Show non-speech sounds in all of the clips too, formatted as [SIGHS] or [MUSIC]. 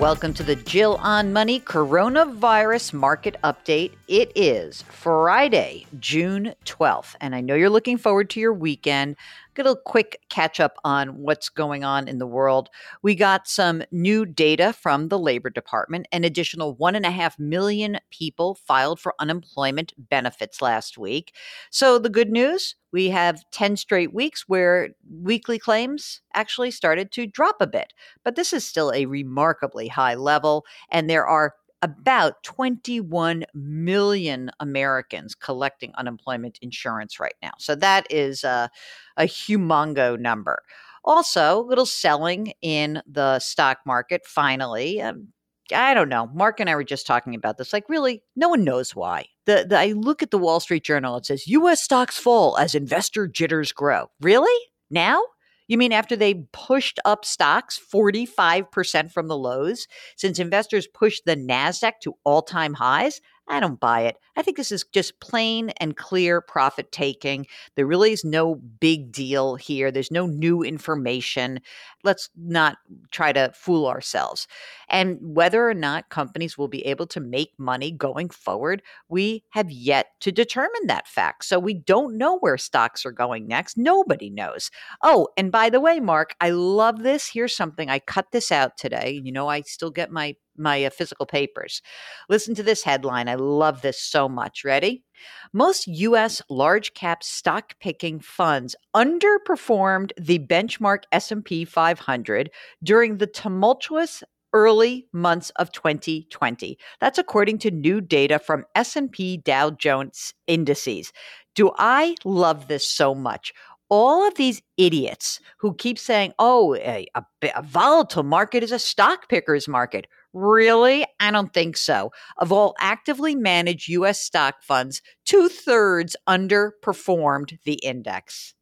Welcome to the Jill on Money Coronavirus Market Update. It is Friday, June 12th, and I know you're looking forward to your weekend. Get a quick catch up on what's going on in the world. We got some new data from the Labor Department. An additional one and a half million people filed for unemployment benefits last week. So, the good news we have 10 straight weeks where weekly claims actually started to drop a bit. But this is still a remarkably high level, and there are about 21 million Americans collecting unemployment insurance right now. So that is a, a humongo number. Also, little selling in the stock market finally. Um, I don't know. Mark and I were just talking about this. Like, really, no one knows why. The, the I look at the Wall Street Journal. It says U.S. stocks fall as investor jitters grow. Really? Now? You mean after they pushed up stocks 45% from the lows? Since investors pushed the NASDAQ to all time highs? I don't buy it. I think this is just plain and clear profit taking. There really is no big deal here. There's no new information. Let's not try to fool ourselves. And whether or not companies will be able to make money going forward, we have yet to determine that fact. So we don't know where stocks are going next. Nobody knows. Oh, and by the way, Mark, I love this. Here's something I cut this out today. You know, I still get my my uh, physical papers. Listen to this headline. I love this so much. Ready? Most US large cap stock picking funds underperformed the benchmark S&P 500 during the tumultuous early months of 2020. That's according to new data from S&P Dow Jones indices. Do I love this so much? all of these idiots who keep saying, oh, a, a, a, volatile market is a stock picker's market. Really? I don't think so. Of all actively managed US stock funds, two thirds underperformed the index.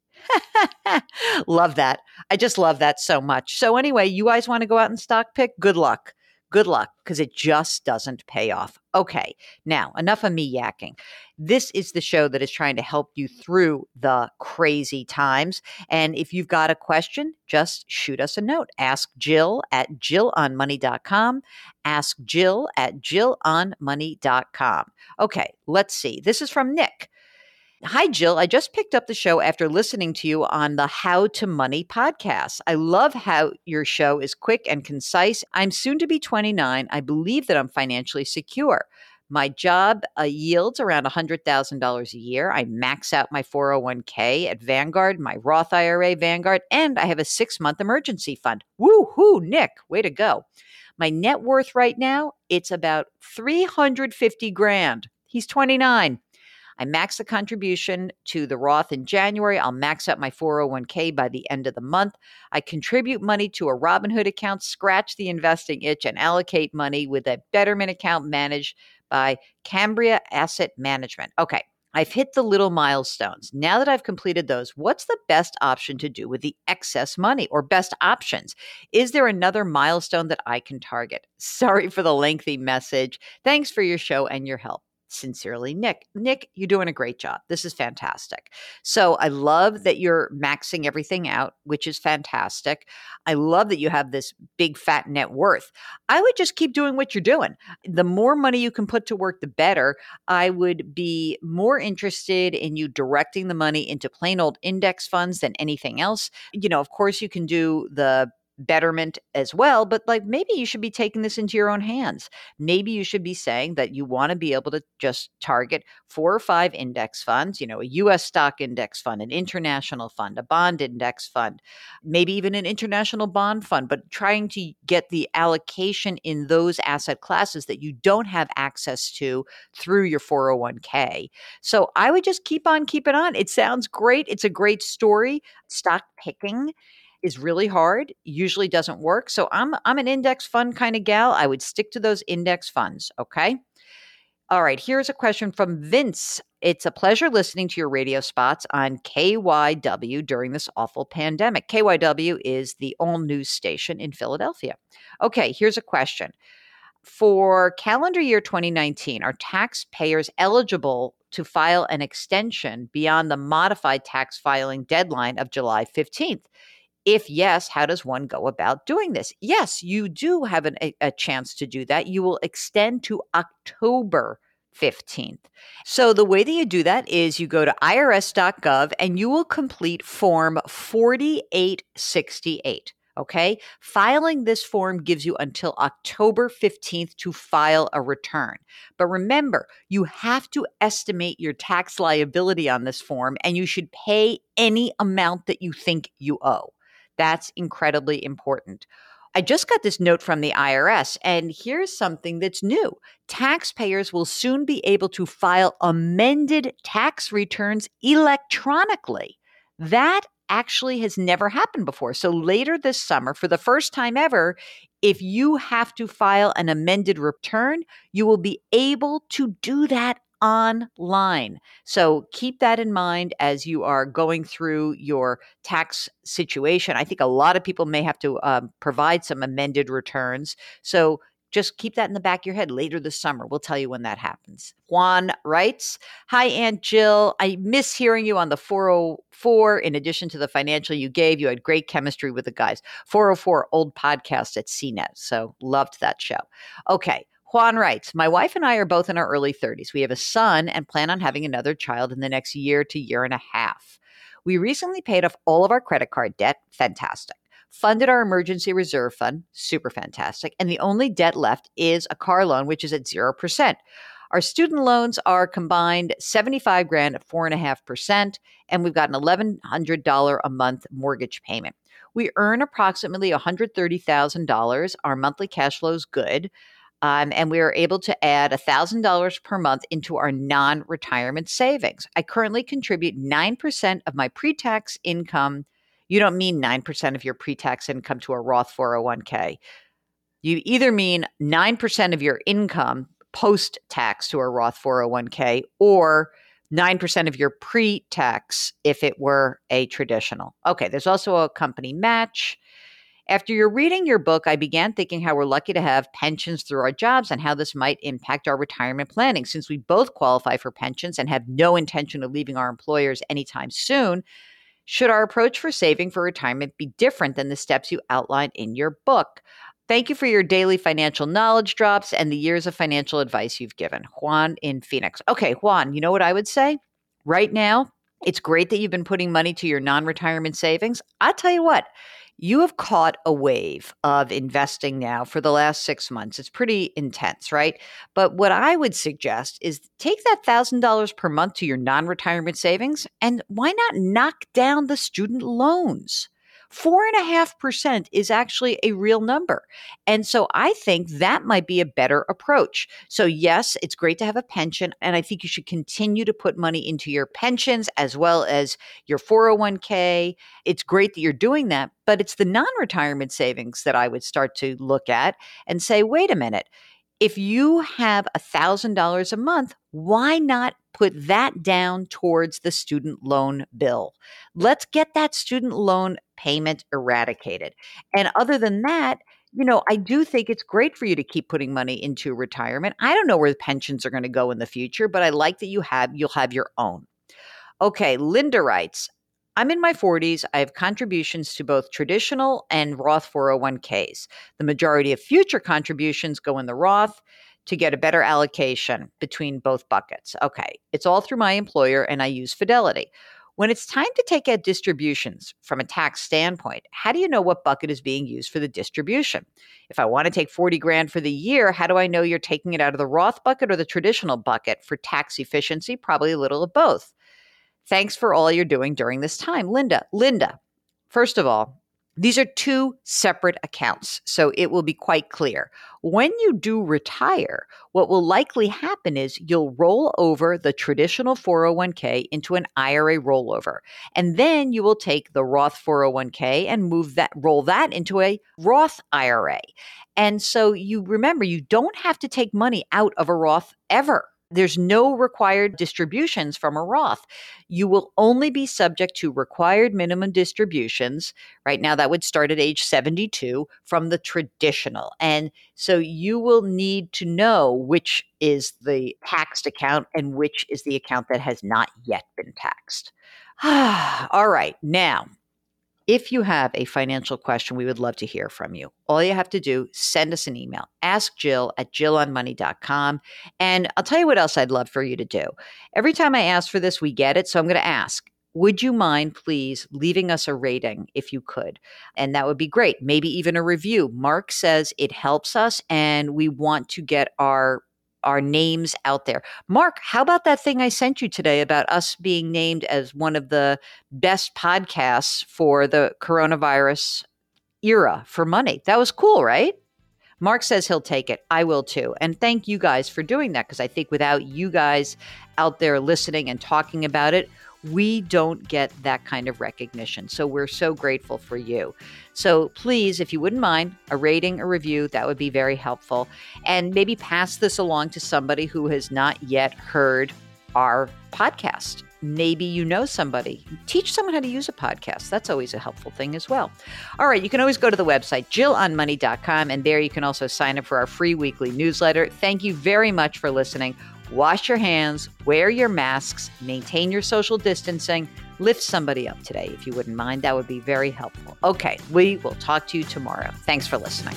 [LAUGHS] love that. I just love that so much. So, anyway, you guys want to go out and stock pick? Good luck good luck because it just doesn't pay off. Okay, now enough of me yakking. This is the show that is trying to help you through the crazy times. And if you've got a question, just shoot us a note. Ask Jill at jillonmoney.com. Ask Jill at jillonmoney.com. Okay, let's see. This is from Nick. Hi, Jill. I just picked up the show after listening to you on the How to Money podcast. I love how your show is quick and concise. I'm soon to be 29. I believe that I'm financially secure. My job uh, yields around $100,000 a year. I max out my 401k at Vanguard, my Roth IRA Vanguard, and I have a six month emergency fund. Woo hoo, Nick, way to go. My net worth right now, it's about 350 grand. He's 29. I max the contribution to the Roth in January. I'll max out my 401k by the end of the month. I contribute money to a Robinhood account, scratch the investing itch, and allocate money with a Betterment account managed by Cambria Asset Management. Okay. I've hit the little milestones. Now that I've completed those, what's the best option to do with the excess money or best options? Is there another milestone that I can target? [LAUGHS] Sorry for the lengthy message. Thanks for your show and your help. Sincerely, Nick. Nick, you're doing a great job. This is fantastic. So I love that you're maxing everything out, which is fantastic. I love that you have this big fat net worth. I would just keep doing what you're doing. The more money you can put to work, the better. I would be more interested in you directing the money into plain old index funds than anything else. You know, of course, you can do the betterment as well but like maybe you should be taking this into your own hands. Maybe you should be saying that you want to be able to just target four or five index funds you know a US stock index fund an international fund a bond index fund maybe even an international bond fund but trying to get the allocation in those asset classes that you don't have access to through your 401k so i would just keep on keeping on. It sounds great. It's a great story. Stock picking is really hard, usually doesn't work. So I'm I'm an index fund kind of gal. I would stick to those index funds, okay? All right, here's a question from Vince. It's a pleasure listening to your radio spots on KYW during this awful pandemic. KYW is the all news station in Philadelphia. Okay, here's a question. For calendar year 2019, are taxpayers eligible to file an extension beyond the modified tax filing deadline of July 15th? If yes, how does one go about doing this? Yes, you do have an, a, a chance to do that. You will extend to October 15th. So, the way that you do that is you go to irs.gov and you will complete Form 4868. Okay. Filing this form gives you until October 15th to file a return. But remember, you have to estimate your tax liability on this form and you should pay any amount that you think you owe. That's incredibly important. I just got this note from the IRS, and here's something that's new. Taxpayers will soon be able to file amended tax returns electronically. That actually has never happened before. So later this summer, for the first time ever, if you have to file an amended return, you will be able to do that online. So keep that in mind as you are going through your tax situation. I think a lot of people may have to um, provide some amended returns. So just keep that in the back of your head later this summer. We'll tell you when that happens. Juan writes Hi, Aunt Jill. I miss hearing you on the 404. In addition to the financial you gave, you had great chemistry with the guys. 404 old podcast at CNET. So loved that show. Okay. Juan writes, My wife and I are both in our early 30s. We have a son and plan on having another child in the next year to year and a half. We recently paid off all of our credit card debt. Fantastic funded our emergency reserve fund, super fantastic. And the only debt left is a car loan, which is at 0%. Our student loans are combined 75 grand at 4.5%, and we've got an $1,100 a month mortgage payment. We earn approximately $130,000. Our monthly cash flow is good. Um, and we are able to add $1,000 per month into our non retirement savings. I currently contribute 9% of my pre tax income you don't mean 9% of your pre tax income to a Roth 401k. You either mean 9% of your income post tax to a Roth 401k or 9% of your pre tax if it were a traditional. Okay, there's also a company match. After you're reading your book, I began thinking how we're lucky to have pensions through our jobs and how this might impact our retirement planning. Since we both qualify for pensions and have no intention of leaving our employers anytime soon, should our approach for saving for retirement be different than the steps you outline in your book? Thank you for your daily financial knowledge drops and the years of financial advice you've given. Juan in Phoenix. Okay, Juan, you know what I would say? Right now, it's great that you've been putting money to your non retirement savings. I'll tell you what, you have caught a wave of investing now for the last six months. It's pretty intense, right? But what I would suggest is take that $1,000 per month to your non retirement savings and why not knock down the student loans? Four and a half percent is actually a real number. And so I think that might be a better approach. So, yes, it's great to have a pension. And I think you should continue to put money into your pensions as well as your 401k. It's great that you're doing that, but it's the non retirement savings that I would start to look at and say, wait a minute if you have $1,000 a month, why not put that down towards the student loan bill? Let's get that student loan payment eradicated. And other than that, you know, I do think it's great for you to keep putting money into retirement. I don't know where the pensions are going to go in the future, but I like that you have you'll have your own. Okay, Linda writes, I'm in my 40s. I have contributions to both traditional and Roth 401ks. The majority of future contributions go in the Roth to get a better allocation between both buckets. Okay, it's all through my employer and I use Fidelity. When it's time to take out distributions from a tax standpoint, how do you know what bucket is being used for the distribution? If I want to take 40 grand for the year, how do I know you're taking it out of the Roth bucket or the traditional bucket for tax efficiency? Probably a little of both. Thanks for all you're doing during this time. Linda, Linda, first of all, these are two separate accounts, so it will be quite clear. When you do retire, what will likely happen is you'll roll over the traditional 401k into an IRA rollover. And then you will take the Roth 401k and move that roll that into a Roth IRA. And so you remember you don't have to take money out of a Roth ever. There's no required distributions from a Roth. You will only be subject to required minimum distributions. Right now, that would start at age 72 from the traditional. And so you will need to know which is the taxed account and which is the account that has not yet been taxed. [SIGHS] All right. Now, If you have a financial question, we would love to hear from you. All you have to do, send us an email. Ask Jill at jillonmoney.com. And I'll tell you what else I'd love for you to do. Every time I ask for this, we get it. So I'm going to ask would you mind please leaving us a rating if you could? And that would be great. Maybe even a review. Mark says it helps us and we want to get our our names out there. Mark, how about that thing I sent you today about us being named as one of the best podcasts for the coronavirus era for money? That was cool, right? Mark says he'll take it. I will too. And thank you guys for doing that because I think without you guys out there listening and talking about it, we don't get that kind of recognition. So we're so grateful for you. So please, if you wouldn't mind, a rating, a review, that would be very helpful. And maybe pass this along to somebody who has not yet heard our podcast. Maybe you know somebody. Teach someone how to use a podcast. That's always a helpful thing as well. All right, you can always go to the website, jillonmoney.com, and there you can also sign up for our free weekly newsletter. Thank you very much for listening. Wash your hands, wear your masks, maintain your social distancing, lift somebody up today if you wouldn't mind. That would be very helpful. Okay, we will talk to you tomorrow. Thanks for listening.